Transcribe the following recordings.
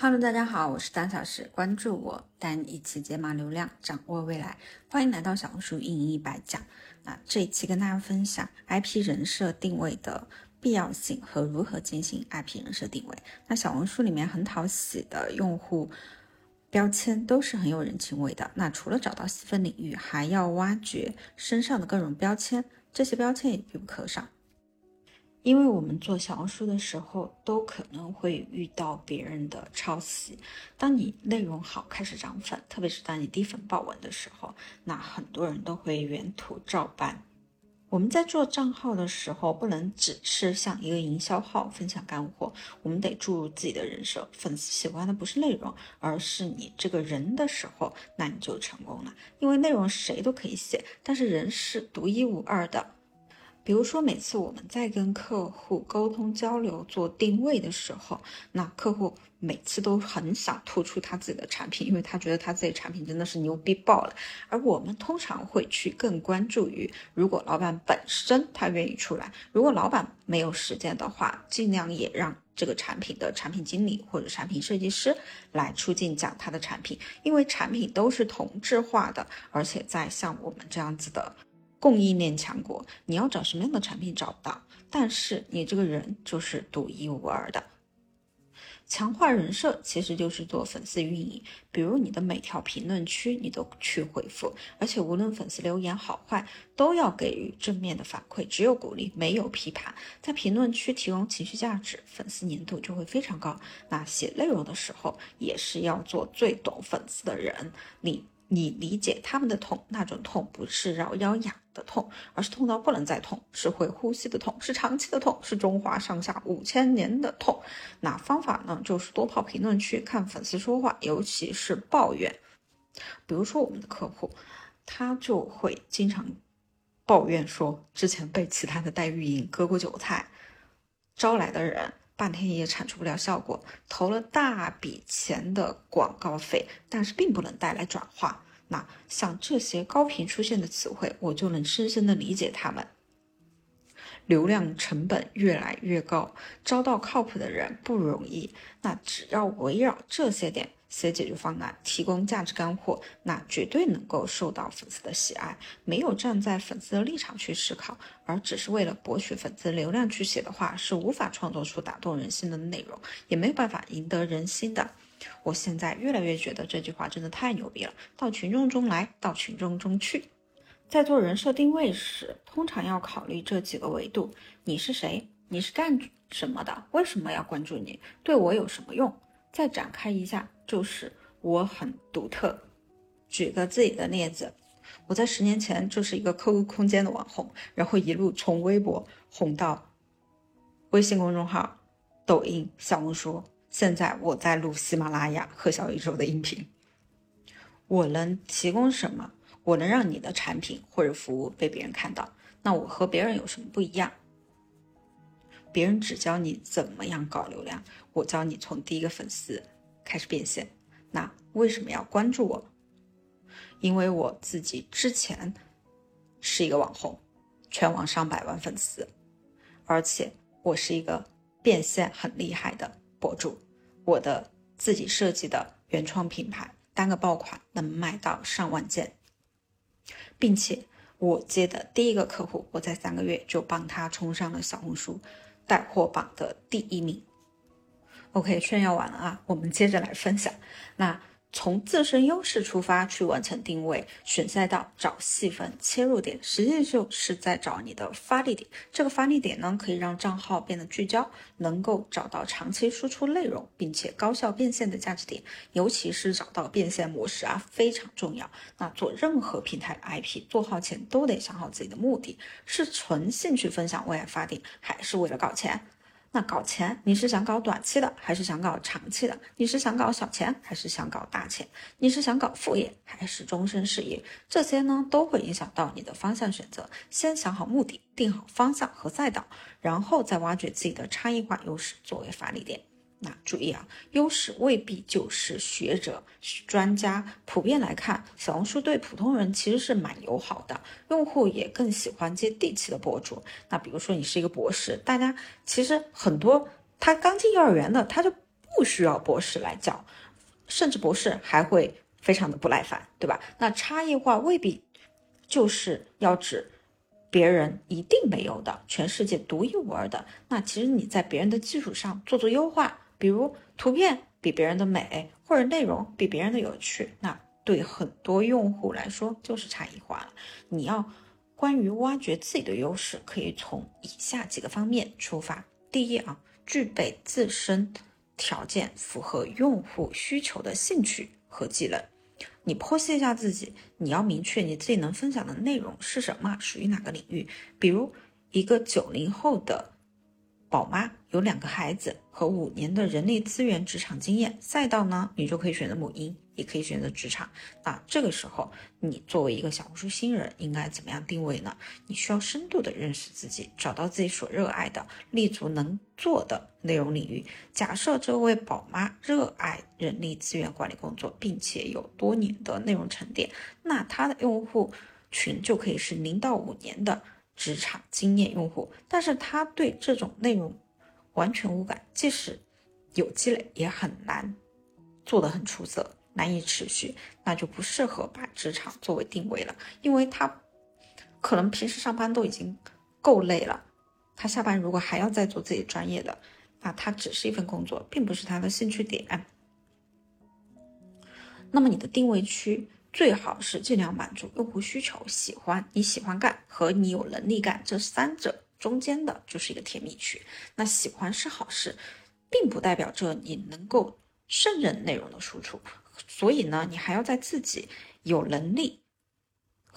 Hello，大家好，我是丹小时，关注我，带你一起解码流量，掌握未来。欢迎来到小红书运营一百讲。那这一期跟大家分享 IP 人设定位的必要性和如何进行 IP 人设定位。那小红书里面很讨喜的用户标签都是很有人情味的。那除了找到细分领域，还要挖掘身上的各种标签，这些标签也必不可少。因为我们做小红书的时候，都可能会遇到别人的抄袭。当你内容好，开始涨粉，特别是当你低粉爆文的时候，那很多人都会原图照搬。我们在做账号的时候，不能只是像一个营销号分享干货，我们得注入自己的人设。粉丝喜欢的不是内容，而是你这个人的时候，那你就成功了。因为内容谁都可以写，但是人是独一无二的。比如说，每次我们在跟客户沟通交流、做定位的时候，那客户每次都很想突出他自己的产品，因为他觉得他自己产品真的是牛逼爆了。而我们通常会去更关注于，如果老板本身他愿意出来，如果老板没有时间的话，尽量也让这个产品的产品经理或者产品设计师来出镜讲他的产品，因为产品都是同质化的，而且在像我们这样子的。供应链强国，你要找什么样的产品找不到，但是你这个人就是独一无二的。强化人设其实就是做粉丝运营，比如你的每条评论区你都去回复，而且无论粉丝留言好坏，都要给予正面的反馈，只有鼓励没有批判，在评论区提供情绪价值，粉丝粘度就会非常高。那写内容的时候也是要做最懂粉丝的人，你。你理解他们的痛，那种痛不是挠腰痒的痛，而是痛到不能再痛，是会呼吸的痛，是长期的痛，是中华上下五千年的痛。那方法呢，就是多泡评论区看粉丝说话，尤其是抱怨。比如说我们的客户，他就会经常抱怨说，之前被其他的代运营割过韭菜，招来的人半天也产出不了效果，投了大笔钱的广告费，但是并不能带来转化。那像这些高频出现的词汇，我就能深深的理解他们。流量成本越来越高，招到靠谱的人不容易。那只要围绕这些点写解决方案，提供价值干货，那绝对能够受到粉丝的喜爱。没有站在粉丝的立场去思考，而只是为了博取粉丝流量去写的话，是无法创作出打动人心的内容，也没有办法赢得人心的。我现在越来越觉得这句话真的太牛逼了！到群众中来，到群众中去。在做人设定位时，通常要考虑这几个维度：你是谁？你是干什么的？为什么要关注你？对我有什么用？再展开一下，就是我很独特。举个自己的例子，我在十年前就是一个 QQ 空间的网红，然后一路从微博红到微信公众号、抖音、小红书。现在我在录喜马拉雅和小宇宙的音频，我能提供什么？我能让你的产品或者服务被别人看到？那我和别人有什么不一样？别人只教你怎么样搞流量，我教你从第一个粉丝开始变现。那为什么要关注我？因为我自己之前是一个网红，全网上百万粉丝，而且我是一个变现很厉害的。博主，我的自己设计的原创品牌，单个爆款能卖到上万件，并且我接的第一个客户，我在三个月就帮他冲上了小红书带货榜的第一名。OK，炫耀完了啊，我们接着来分享那。从自身优势出发去完成定位、选赛道、找细分切入点，实际就是在找你的发力点。这个发力点呢，可以让账号变得聚焦，能够找到长期输出内容并且高效变现的价值点。尤其是找到变现模式啊，非常重要。那做任何平台 IP 做好前，都得想好自己的目的：是纯兴趣分享为爱发电，还是为了搞钱？那搞钱，你是想搞短期的，还是想搞长期的？你是想搞小钱，还是想搞大钱？你是想搞副业，还是终身事业？这些呢，都会影响到你的方向选择。先想好目的，定好方向和赛道，然后再挖掘自己的差异化优势作为发力点。那注意啊，优势未必就是学者、专家。普遍来看，小红书对普通人其实是蛮友好的，用户也更喜欢接地气的博主。那比如说你是一个博士，大家其实很多他刚进幼儿园的，他就不需要博士来教，甚至博士还会非常的不耐烦，对吧？那差异化未必就是要指别人一定没有的，全世界独一无二的。那其实你在别人的基础上做做优化，比如图片比别人的美，或者内容比别人的有趣，那对很多用户来说就是差异化了。你要关于挖掘自己的优势，可以从以下几个方面出发。第一啊。具备自身条件符合用户需求的兴趣和技能，你剖析一下自己，你要明确你自己能分享的内容是什么，属于哪个领域。比如一个九零后的宝妈，有两个孩子和五年的人力资源职场经验，赛道呢，你就可以选择母婴。也可以选择职场，那这个时候你作为一个小红书新人，应该怎么样定位呢？你需要深度的认识自己，找到自己所热爱的、立足能做的内容领域。假设这位宝妈热爱人力资源管理工作，并且有多年的内容沉淀，那她的用户群就可以是零到五年的职场经验用户。但是他对这种内容完全无感，即使有积累，也很难做得很出色。难以持续，那就不适合把职场作为定位了，因为他可能平时上班都已经够累了，他下班如果还要再做自己专业的，那他只是一份工作，并不是他的兴趣点。那么你的定位区最好是尽量满足用户需求，喜欢你喜欢干和你有能力干这三者中间的就是一个甜蜜区。那喜欢是好事，并不代表着你能够胜任内容的输出。所以呢，你还要在自己有能力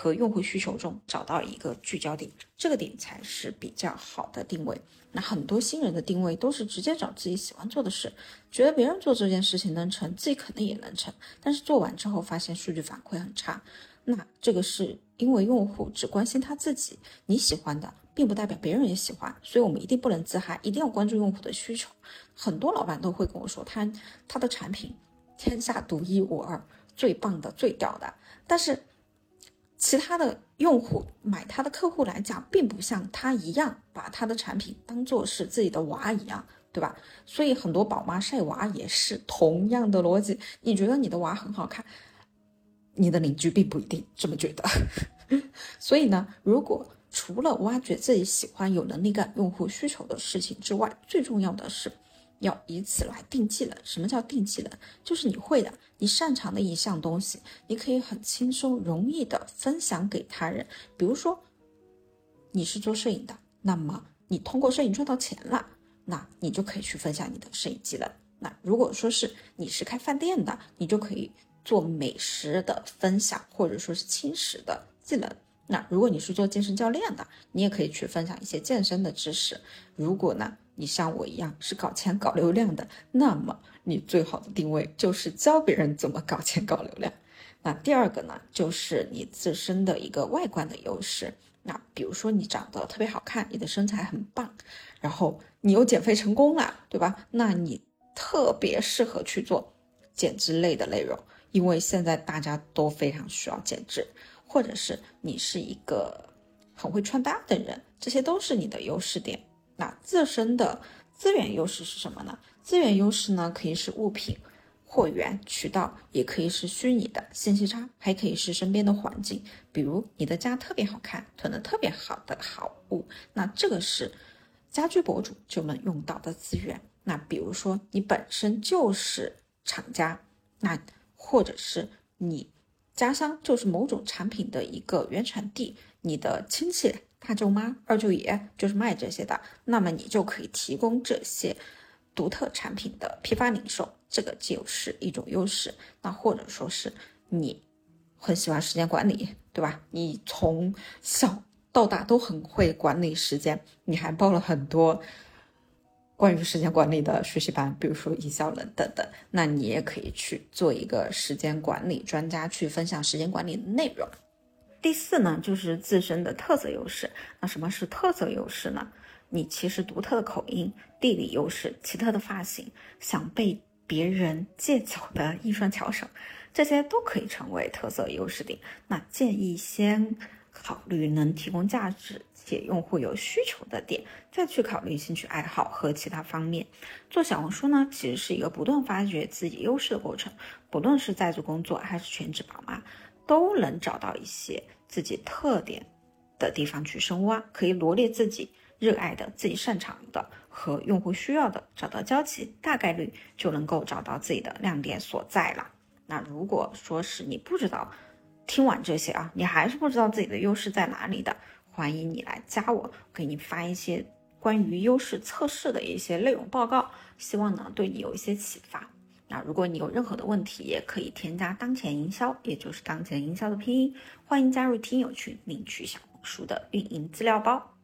和用户需求中找到一个聚焦点，这个点才是比较好的定位。那很多新人的定位都是直接找自己喜欢做的事，觉得别人做这件事情能成，自己肯定也能成。但是做完之后发现数据反馈很差，那这个是因为用户只关心他自己，你喜欢的并不代表别人也喜欢。所以我们一定不能自嗨，一定要关注用户的需求。很多老板都会跟我说，他他的产品。天下独一无二、最棒的、最屌的，但是其他的用户买他的客户来讲，并不像他一样把他的产品当做是自己的娃一样，对吧？所以很多宝妈晒娃也是同样的逻辑。你觉得你的娃很好看，你的邻居并不一定这么觉得。所以呢，如果除了挖掘自己喜欢、有能力干用户需求的事情之外，最重要的是。要以此来定技能。什么叫定技能？就是你会的、你擅长的一项东西，你可以很轻松、容易的分享给他人。比如说，你是做摄影的，那么你通过摄影赚到钱了，那你就可以去分享你的摄影技能。那如果说是你是开饭店的，你就可以做美食的分享，或者说是轻食的技能。那如果你是做健身教练的，你也可以去分享一些健身的知识。如果呢？你像我一样是搞钱搞流量的，那么你最好的定位就是教别人怎么搞钱搞流量。那第二个呢，就是你自身的一个外观的优势。那比如说你长得特别好看，你的身材很棒，然后你又减肥成功了，对吧？那你特别适合去做减脂类的内容，因为现在大家都非常需要减脂，或者是你是一个很会穿搭的人，这些都是你的优势点。那自身的资源优势是什么呢？资源优势呢，可以是物品、货源、渠道，也可以是虚拟的信息差，还可以是身边的环境。比如你的家特别好看，囤的特别好的好物，那这个是家居博主就能用到的资源。那比如说你本身就是厂家，那或者是你家乡就是某种产品的一个原产地，你的亲戚。大舅妈、二舅爷就是卖这些的，那么你就可以提供这些独特产品的批发零售，这个就是一种优势。那或者说是你很喜欢时间管理，对吧？你从小到大都很会管理时间，你还报了很多关于时间管理的学习班，比如说营销人等等，那你也可以去做一个时间管理专家，去分享时间管理的内容。第四呢，就是自身的特色优势。那什么是特色优势呢？你其实独特的口音、地理优势、奇特的发型、想被别人借走的一双巧手，这些都可以成为特色优势点。那建议先考虑能提供价值解用户有需求的点，再去考虑兴趣爱好和其他方面。做小红书呢，其实是一个不断发掘自己优势的过程。不论是在做工作还是全职宝妈，都能找到一些自己特点的地方去深挖，可以罗列自己热爱的、自己擅长的和用户需要的，找到交集，大概率就能够找到自己的亮点所在了。那如果说是你不知道，听完这些啊，你还是不知道自己的优势在哪里的，欢迎你来加我，给你发一些关于优势测试的一些内容报告，希望呢对你有一些启发。那如果你有任何的问题，也可以添加当前营销，也就是当前营销的拼音，欢迎加入听友群领取小红书的运营资料包。